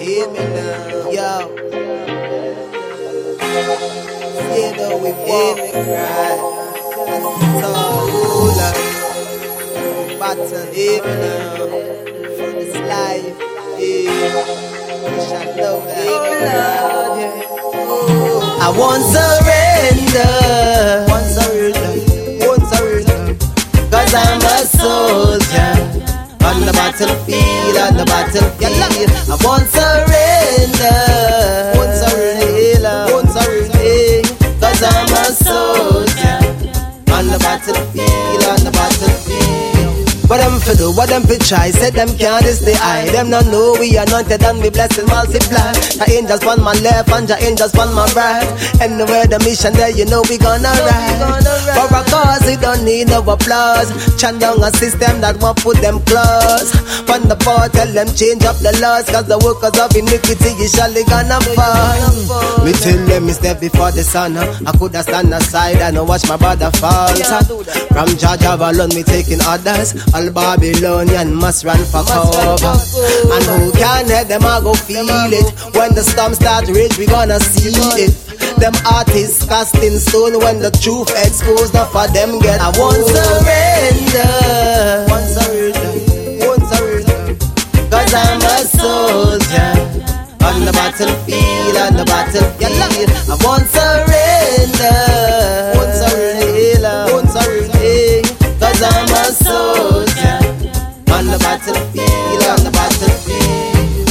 hear me now, yo. Know we hear me cry. So, love, battle, hear me now. For this life, yeah. You shall know that. Oh, Lord, yeah. Oh. I won't surrender. Won't surrender. Won't surrender. Cause I'm a soldier. On the battlefield, on the battlefield. I won't surrender. Fi do, what them fi try. Say them can't is the eye. Them not know we anointed and we blessed and multiply. The angels on my left and the angels on my right. Anywhere the mission there you know we gonna ride. For a cause we don't need no applause. Chant down a system that won't put them close. When the power tell them change up the laws. Cause the workers of iniquity is surely gonna fall. Me tell them me step before the sun. I coulda stand aside and watch my brother fall. From Jah Jah alone me taking orders. All Babylonian must run for cover. And who can help them, I go feel it. When the storm start rage, we gonna see it. Them artists casting stone when the truth exposed. Enough for them get. I won't surrender. Won't surrender. Won't surrender. Cause I'm a soldier. On the battlefield, on the battlefield. I won't surrender. battlefield. On the battlefield.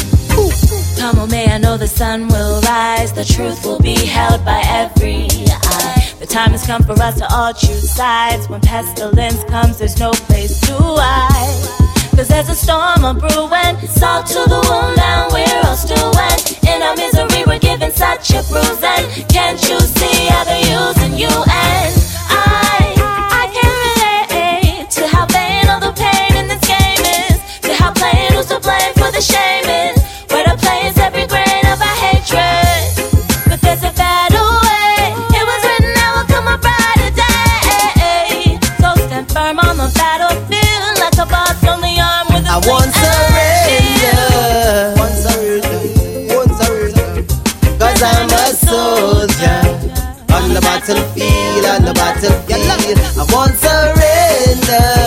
Come on, May, I know the sun will rise. The truth will be held by every eye. The time has come for us to all choose sides. When pestilence comes, there's no place to hide. Cause there's a storm a brewing, salt to the wound, and we're all stewing in our misery. the battlefield, on the battlefield. I won't surrender.